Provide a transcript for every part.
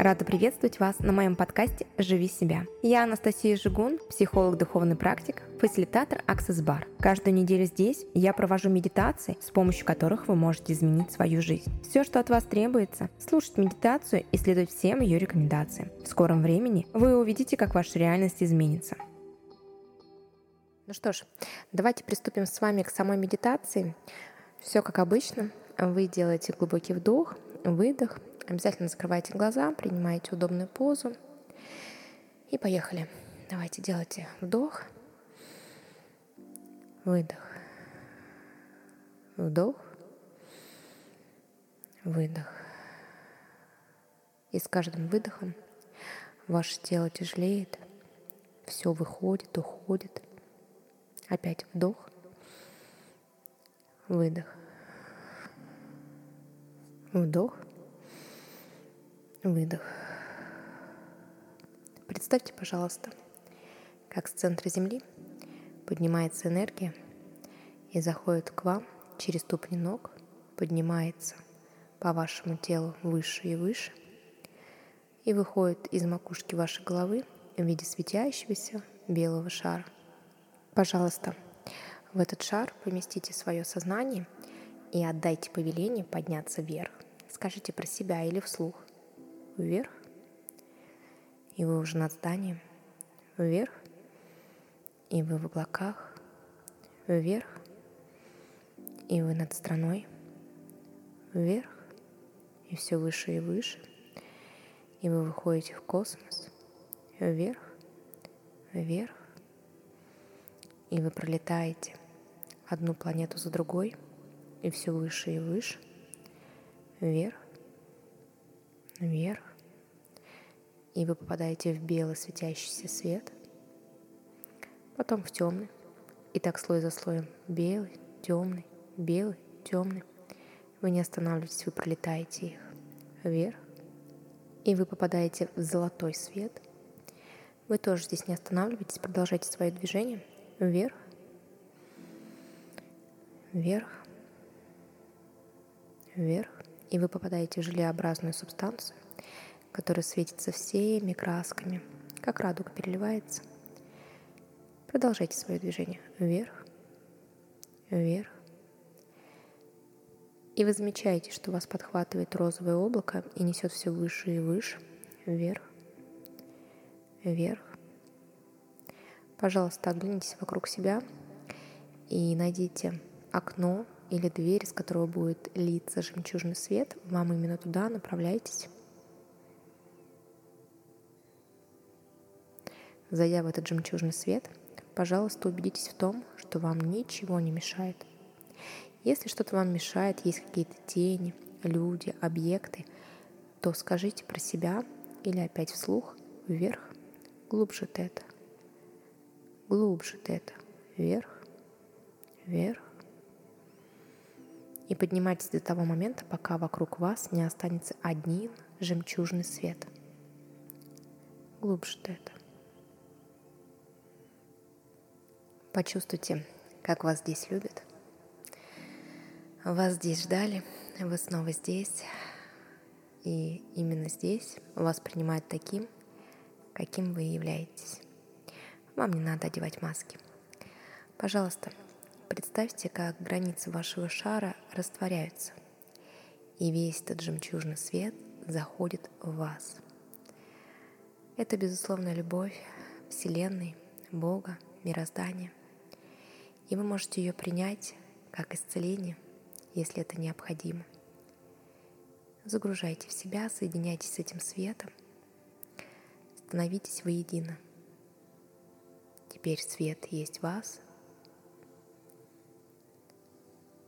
Рада приветствовать вас на моем подкасте «Живи себя». Я Анастасия Жигун, психолог, духовный практик, фасилитатор Access Bar. Каждую неделю здесь я провожу медитации, с помощью которых вы можете изменить свою жизнь. Все, что от вас требуется, слушать медитацию и следовать всем ее рекомендациям. В скором времени вы увидите, как ваша реальность изменится. Ну что ж, давайте приступим с вами к самой медитации. Все как обычно. Вы делаете глубокий вдох, выдох – Обязательно закрывайте глаза, принимайте удобную позу. И поехали. Давайте делайте вдох, выдох, вдох, выдох. И с каждым выдохом ваше тело тяжелеет, все выходит, уходит. Опять вдох, выдох, вдох, Выдох. Представьте, пожалуйста, как с центра Земли поднимается энергия и заходит к вам через ступни ног, поднимается по вашему телу выше и выше и выходит из макушки вашей головы в виде светящегося белого шара. Пожалуйста, в этот шар поместите свое сознание и отдайте повеление подняться вверх. Скажите про себя или вслух вверх, и вы уже над зданием, вверх, и вы в облаках, вверх, и вы над страной, вверх, и все выше и выше, и вы выходите в космос, вверх, вверх, и вы пролетаете одну планету за другой, и все выше и выше, вверх, вверх, и вы попадаете в белый светящийся свет, потом в темный, и так слой за слоем. Белый, темный, белый, темный. Вы не останавливаетесь, вы пролетаете их вверх, и вы попадаете в золотой свет. Вы тоже здесь не останавливаетесь, продолжайте свое движение вверх, вверх, вверх, и вы попадаете в желеобразную субстанцию, который светится всеми красками, как радуга переливается. Продолжайте свое движение вверх, вверх. И вы замечаете, что вас подхватывает розовое облако и несет все выше и выше, вверх, вверх. Пожалуйста, оглянитесь вокруг себя и найдите окно или дверь, из которого будет литься жемчужный свет. Вам именно туда направляйтесь. Зайдя в этот жемчужный свет, пожалуйста, убедитесь в том, что вам ничего не мешает. Если что-то вам мешает, есть какие-то тени, люди, объекты, то скажите про себя или опять вслух вверх, глубже тета, глубже тета, вверх, вверх. И поднимайтесь до того момента, пока вокруг вас не останется один жемчужный свет. Глубже тета. Почувствуйте, как вас здесь любят. Вас здесь ждали, вы снова здесь. И именно здесь вас принимают таким, каким вы являетесь. Вам не надо одевать маски. Пожалуйста, представьте, как границы вашего шара растворяются, и весь этот жемчужный свет заходит в вас. Это, безусловно, любовь Вселенной, Бога, мироздания. И вы можете ее принять как исцеление, если это необходимо. Загружайте в себя, соединяйтесь с этим светом, становитесь воедино. Теперь свет есть в вас,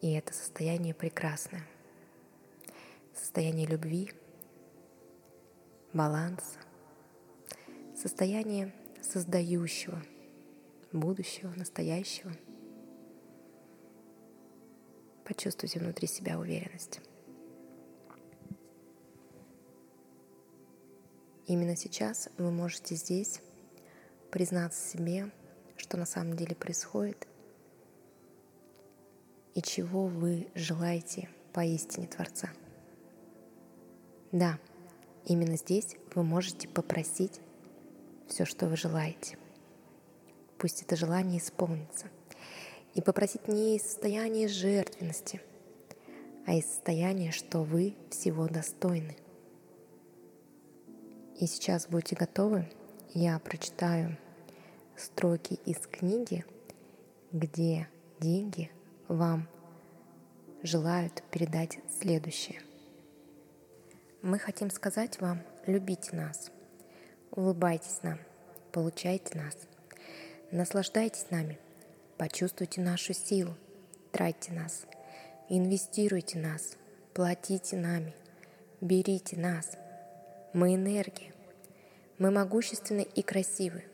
и это состояние прекрасное. Состояние любви, баланса, состояние создающего будущего, настоящего – Почувствуйте внутри себя уверенность. Именно сейчас вы можете здесь признаться себе, что на самом деле происходит и чего вы желаете поистине Творца. Да, именно здесь вы можете попросить все, что вы желаете. Пусть это желание исполнится. И попросить не из состояния жертвенности, а из состояния, что вы всего достойны. И сейчас будете готовы, я прочитаю строки из книги, где деньги вам желают передать следующее. Мы хотим сказать вам, любите нас, улыбайтесь нам, получайте нас, наслаждайтесь нами, почувствуйте нашу силу, тратьте нас, инвестируйте нас, платите нами, берите нас. Мы энергия, мы могущественны и красивы,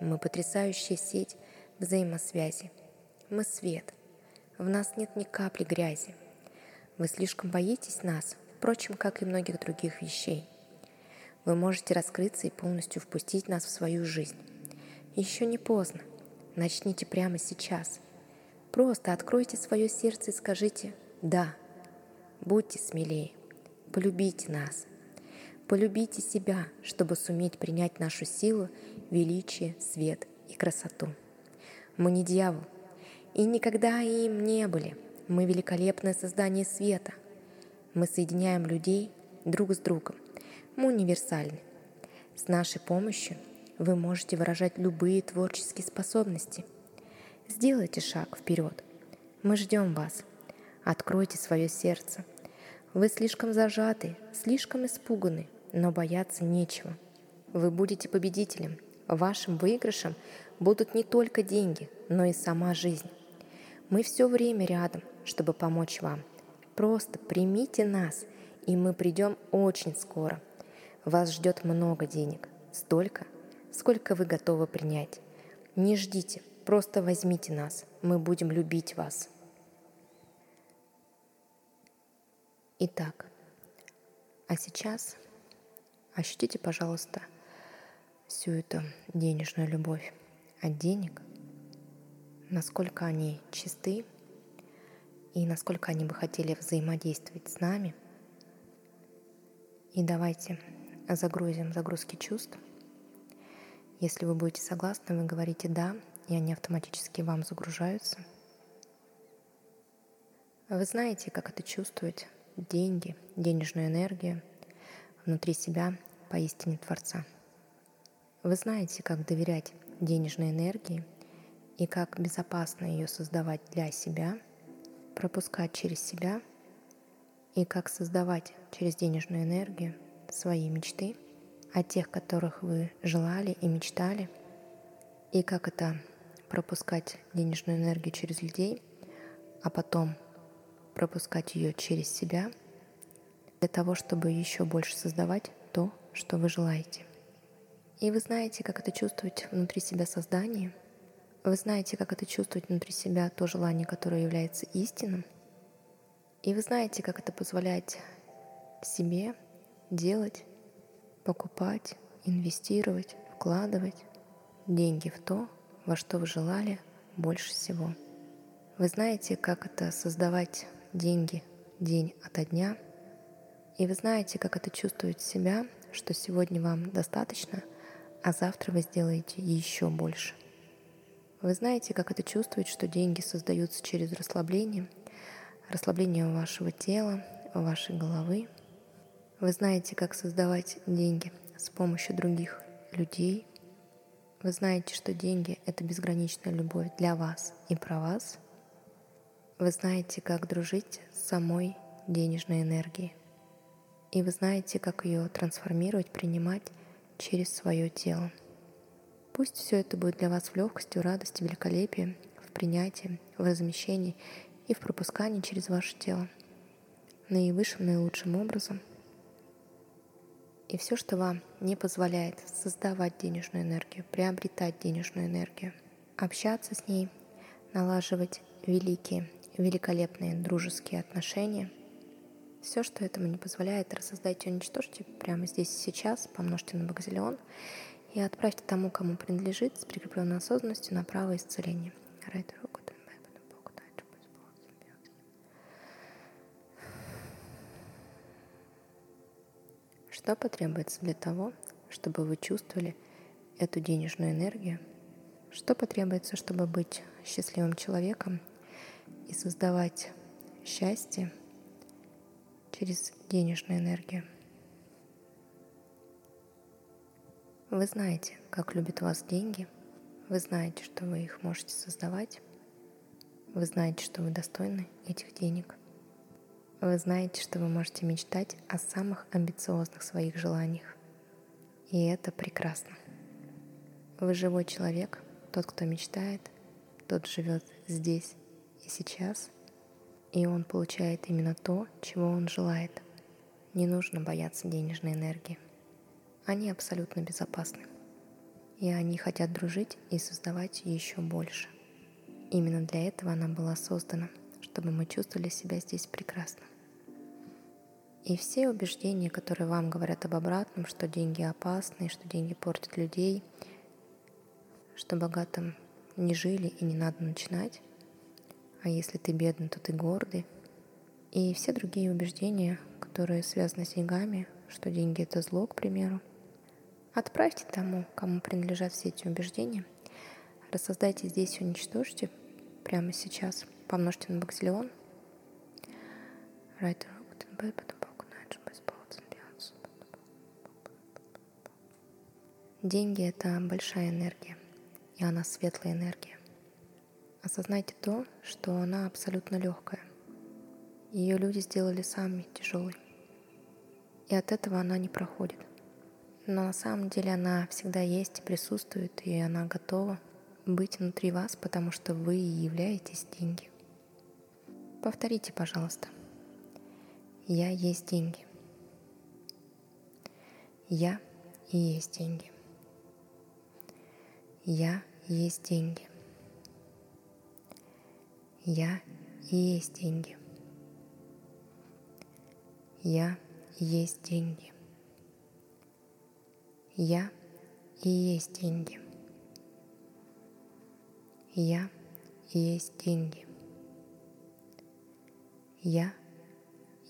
мы потрясающая сеть взаимосвязи, мы свет – в нас нет ни капли грязи. Вы слишком боитесь нас, впрочем, как и многих других вещей. Вы можете раскрыться и полностью впустить нас в свою жизнь. Еще не поздно. Начните прямо сейчас. Просто откройте свое сердце и скажите «Да». Будьте смелее. Полюбите нас. Полюбите себя, чтобы суметь принять нашу силу, величие, свет и красоту. Мы не дьявол, и никогда им не были. Мы великолепное создание света. Мы соединяем людей друг с другом. Мы универсальны. С нашей помощью вы можете выражать любые творческие способности. Сделайте шаг вперед. Мы ждем вас. Откройте свое сердце. Вы слишком зажаты, слишком испуганы, но бояться нечего. Вы будете победителем. Вашим выигрышем будут не только деньги, но и сама жизнь. Мы все время рядом, чтобы помочь вам. Просто примите нас, и мы придем очень скоро. Вас ждет много денег, столько, сколько вы готовы принять. Не ждите, просто возьмите нас, мы будем любить вас. Итак, а сейчас ощутите, пожалуйста, всю эту денежную любовь от денег – насколько они чисты и насколько они бы хотели взаимодействовать с нами. И давайте загрузим загрузки чувств. Если вы будете согласны, вы говорите «да», и они автоматически вам загружаются. Вы знаете, как это чувствовать деньги, денежную энергию внутри себя поистине Творца. Вы знаете, как доверять денежной энергии – и как безопасно ее создавать для себя, пропускать через себя и как создавать через денежную энергию свои мечты, о тех, которых вы желали и мечтали, и как это пропускать денежную энергию через людей, а потом пропускать ее через себя для того, чтобы еще больше создавать то, что вы желаете. И вы знаете, как это чувствовать внутри себя создание – вы знаете, как это чувствовать внутри себя, то желание, которое является истинным. И вы знаете, как это позволять себе делать, покупать, инвестировать, вкладывать деньги в то, во что вы желали больше всего. Вы знаете, как это создавать деньги день ото дня. И вы знаете, как это чувствовать себя, что сегодня вам достаточно, а завтра вы сделаете еще больше. Вы знаете, как это чувствовать, что деньги создаются через расслабление, расслабление вашего тела, вашей головы. Вы знаете, как создавать деньги с помощью других людей. Вы знаете, что деньги — это безграничная любовь для вас и про вас. Вы знаете, как дружить с самой денежной энергией. И вы знаете, как ее трансформировать, принимать через свое тело. Пусть все это будет для вас в легкости, в радости, в великолепии, в принятии, в размещении и в пропускании через ваше тело наивысшим, наилучшим образом. И все, что вам не позволяет создавать денежную энергию, приобретать денежную энергию, общаться с ней, налаживать великие, великолепные дружеские отношения, все, что этому не позволяет, рассоздайте и уничтожьте прямо здесь и сейчас, помножьте на багазиллион и отправьте тому, кому принадлежит, с прикрепленной осознанностью на право исцеления. Что потребуется для того, чтобы вы чувствовали эту денежную энергию? Что потребуется, чтобы быть счастливым человеком и создавать счастье через денежную энергию? Вы знаете, как любят вас деньги, вы знаете, что вы их можете создавать, вы знаете, что вы достойны этих денег. Вы знаете, что вы можете мечтать о самых амбициозных своих желаниях. И это прекрасно. Вы живой человек, тот, кто мечтает, тот живет здесь и сейчас, и он получает именно то, чего он желает. Не нужно бояться денежной энергии. Они абсолютно безопасны. И они хотят дружить и создавать еще больше. Именно для этого она была создана, чтобы мы чувствовали себя здесь прекрасно. И все убеждения, которые вам говорят об обратном, что деньги опасны, что деньги портят людей, что богатым не жили и не надо начинать, а если ты бедный, то ты гордый. И все другие убеждения, которые связаны с деньгами, что деньги это зло, к примеру. Отправьте тому, кому принадлежат все эти убеждения, рассоздайте здесь и уничтожьте прямо сейчас, помножьте на баксилион. Right, потом Деньги — это большая энергия, и она светлая энергия. Осознайте то, что она абсолютно легкая. Ее люди сделали сами тяжелой. И от этого она не проходит. Но на самом деле она всегда есть и присутствует, и она готова быть внутри вас, потому что вы и являетесь деньги. Повторите, пожалуйста. Я есть деньги. Я и есть деньги. Я есть деньги. Я и есть деньги. Я есть деньги. Я и есть деньги. Я есть деньги. Я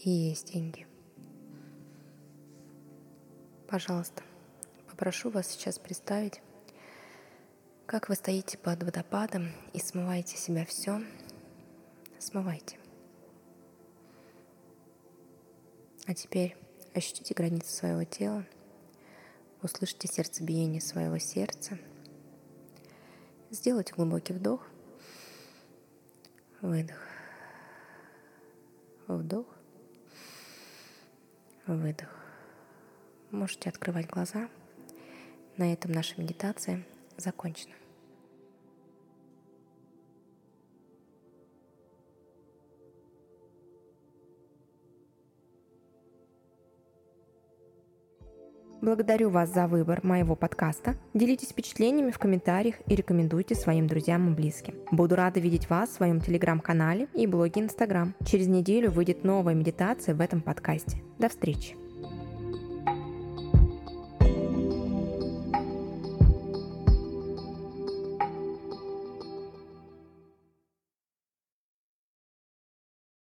и есть деньги. Пожалуйста, попрошу вас сейчас представить, как вы стоите под водопадом и смываете себя все, смывайте. А теперь ощутите границы своего тела, услышите сердцебиение своего сердца. Сделайте глубокий вдох, выдох, вдох, выдох. Можете открывать глаза. На этом наша медитация закончена. Благодарю вас за выбор моего подкаста. Делитесь впечатлениями в комментариях и рекомендуйте своим друзьям и близким. Буду рада видеть вас в своем телеграм-канале и блоге Инстаграм. Через неделю выйдет новая медитация в этом подкасте. До встречи!